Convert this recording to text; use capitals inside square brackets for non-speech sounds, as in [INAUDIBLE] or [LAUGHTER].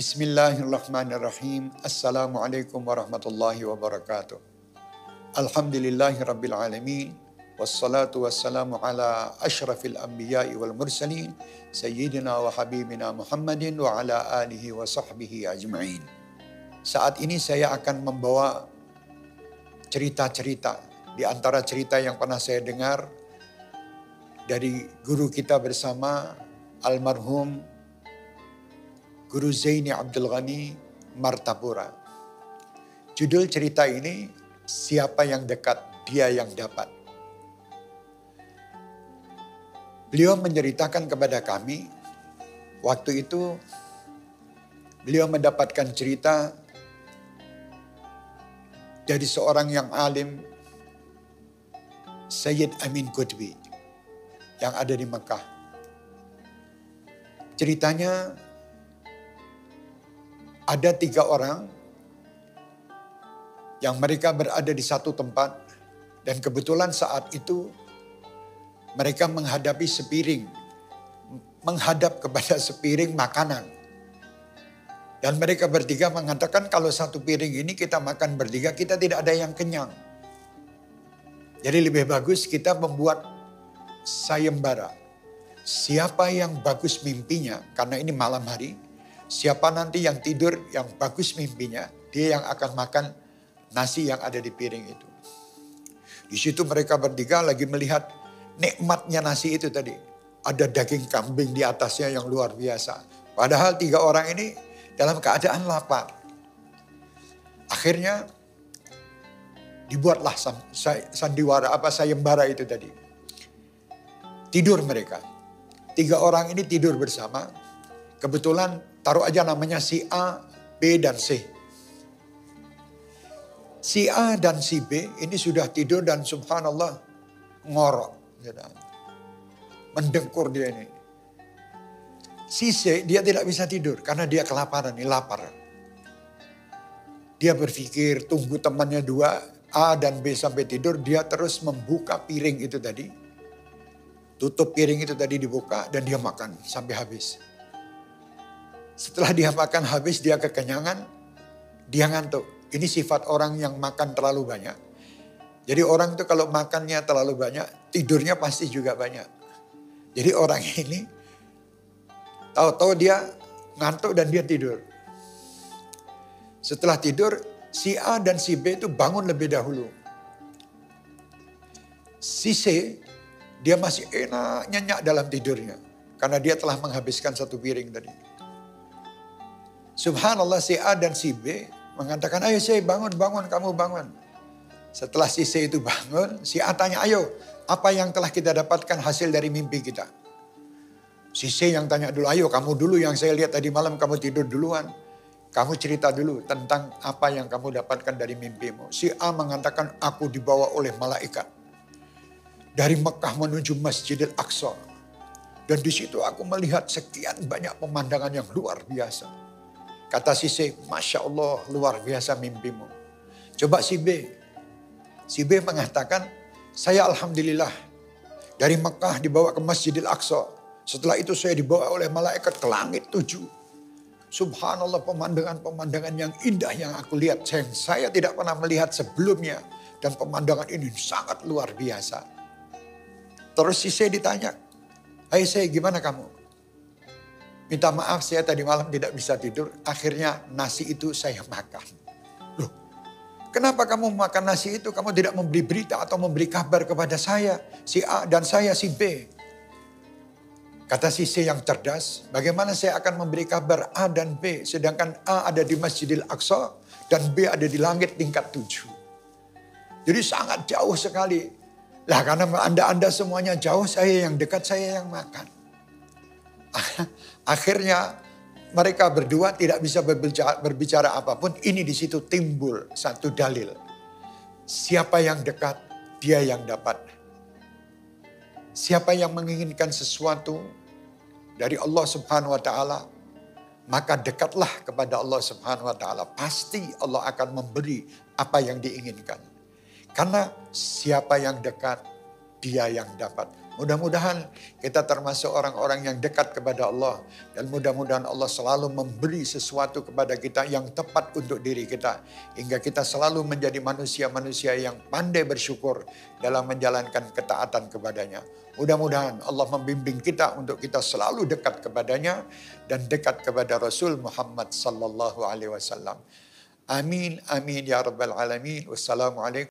Bismillahirrahmanirrahim. Assalamualaikum warahmatullahi wabarakatuh. Alhamdulillahi rabbil alamin. Wassalatu wassalamu ala ashrafil anbiya'i wal mursalin. Sayyidina wa habibina Muhammadin wa ala alihi wa sahbihi ajma'in. Saat ini saya akan membawa cerita-cerita. Di antara cerita yang pernah saya dengar dari guru kita bersama almarhum Guru Zaini Abdul Ghani Martapura. Judul cerita ini, Siapa yang dekat, dia yang dapat. Beliau menceritakan kepada kami, waktu itu beliau mendapatkan cerita dari seorang yang alim, Sayyid Amin Qutbi, yang ada di Mekah. Ceritanya ada tiga orang yang mereka berada di satu tempat dan kebetulan saat itu mereka menghadapi sepiring, menghadap kepada sepiring makanan. Dan mereka bertiga mengatakan kalau satu piring ini kita makan bertiga, kita tidak ada yang kenyang. Jadi lebih bagus kita membuat sayembara. Siapa yang bagus mimpinya, karena ini malam hari, Siapa nanti yang tidur yang bagus mimpinya, dia yang akan makan nasi yang ada di piring itu. Di situ mereka bertiga lagi melihat nikmatnya nasi itu tadi. Ada daging kambing di atasnya yang luar biasa. Padahal tiga orang ini dalam keadaan lapar. Akhirnya dibuatlah sandiwara apa sayembara itu tadi. Tidur mereka. Tiga orang ini tidur bersama. Kebetulan Taruh aja namanya si A, B, dan C. Si A dan si B ini sudah tidur dan subhanallah ngorok. Mendengkur dia ini. Si C dia tidak bisa tidur karena dia kelaparan, ini lapar. Dia berpikir tunggu temannya dua, A dan B sampai tidur, dia terus membuka piring itu tadi. Tutup piring itu tadi dibuka dan dia makan sampai habis. Setelah dia makan habis, dia kekenyangan, dia ngantuk. Ini sifat orang yang makan terlalu banyak. Jadi orang itu kalau makannya terlalu banyak, tidurnya pasti juga banyak. Jadi orang [LAUGHS] ini tahu-tahu dia ngantuk dan dia tidur. Setelah tidur, si A dan si B itu bangun lebih dahulu. Si C, dia masih enak nyenyak dalam tidurnya. Karena dia telah menghabiskan satu piring tadi. Subhanallah si A dan si B mengatakan, ayo si bangun, bangun, kamu bangun. Setelah si C itu bangun, si A tanya, ayo apa yang telah kita dapatkan hasil dari mimpi kita? Si C yang tanya dulu, ayo kamu dulu yang saya lihat tadi malam kamu tidur duluan. Kamu cerita dulu tentang apa yang kamu dapatkan dari mimpimu. Si A mengatakan, aku dibawa oleh malaikat. Dari Mekah menuju Masjidil Aqsa. Dan di situ aku melihat sekian banyak pemandangan yang luar biasa. Kata si C, Masya Allah luar biasa mimpimu. Coba si B. Si B mengatakan, saya Alhamdulillah dari Mekah dibawa ke Masjidil Aqsa. Setelah itu saya dibawa oleh malaikat ke langit tujuh. Subhanallah pemandangan-pemandangan yang indah yang aku lihat. Yang saya tidak pernah melihat sebelumnya. Dan pemandangan ini sangat luar biasa. Terus si C ditanya, Hai saya gimana kamu? Minta maaf saya tadi malam tidak bisa tidur. Akhirnya nasi itu saya makan. Loh, kenapa kamu makan nasi itu? Kamu tidak memberi berita atau memberi kabar kepada saya. Si A dan saya si B. Kata si C yang cerdas, bagaimana saya akan memberi kabar A dan B. Sedangkan A ada di Masjidil Aqsa dan B ada di langit tingkat tujuh. Jadi sangat jauh sekali. Lah karena anda-anda semuanya jauh, saya yang dekat, saya yang makan. [LAUGHS] Akhirnya mereka berdua tidak bisa berbicara, berbicara apa pun. Ini di situ timbul satu dalil. Siapa yang dekat, dia yang dapat. Siapa yang menginginkan sesuatu dari Allah Subhanahu wa taala, maka dekatlah kepada Allah Subhanahu wa taala. Pasti Allah akan memberi apa yang diinginkan. Karena siapa yang dekat, dia yang dapat. Mudah-mudahan kita termasuk orang-orang yang dekat kepada Allah. Dan mudah-mudahan Allah selalu memberi sesuatu kepada kita yang tepat untuk diri kita. Hingga kita selalu menjadi manusia-manusia yang pandai bersyukur dalam menjalankan ketaatan kepadanya. Mudah-mudahan Allah membimbing kita untuk kita selalu dekat kepadanya dan dekat kepada Rasul Muhammad sallallahu alaihi wasallam. Amin, amin ya rabbal alamin. Wassalamualaikum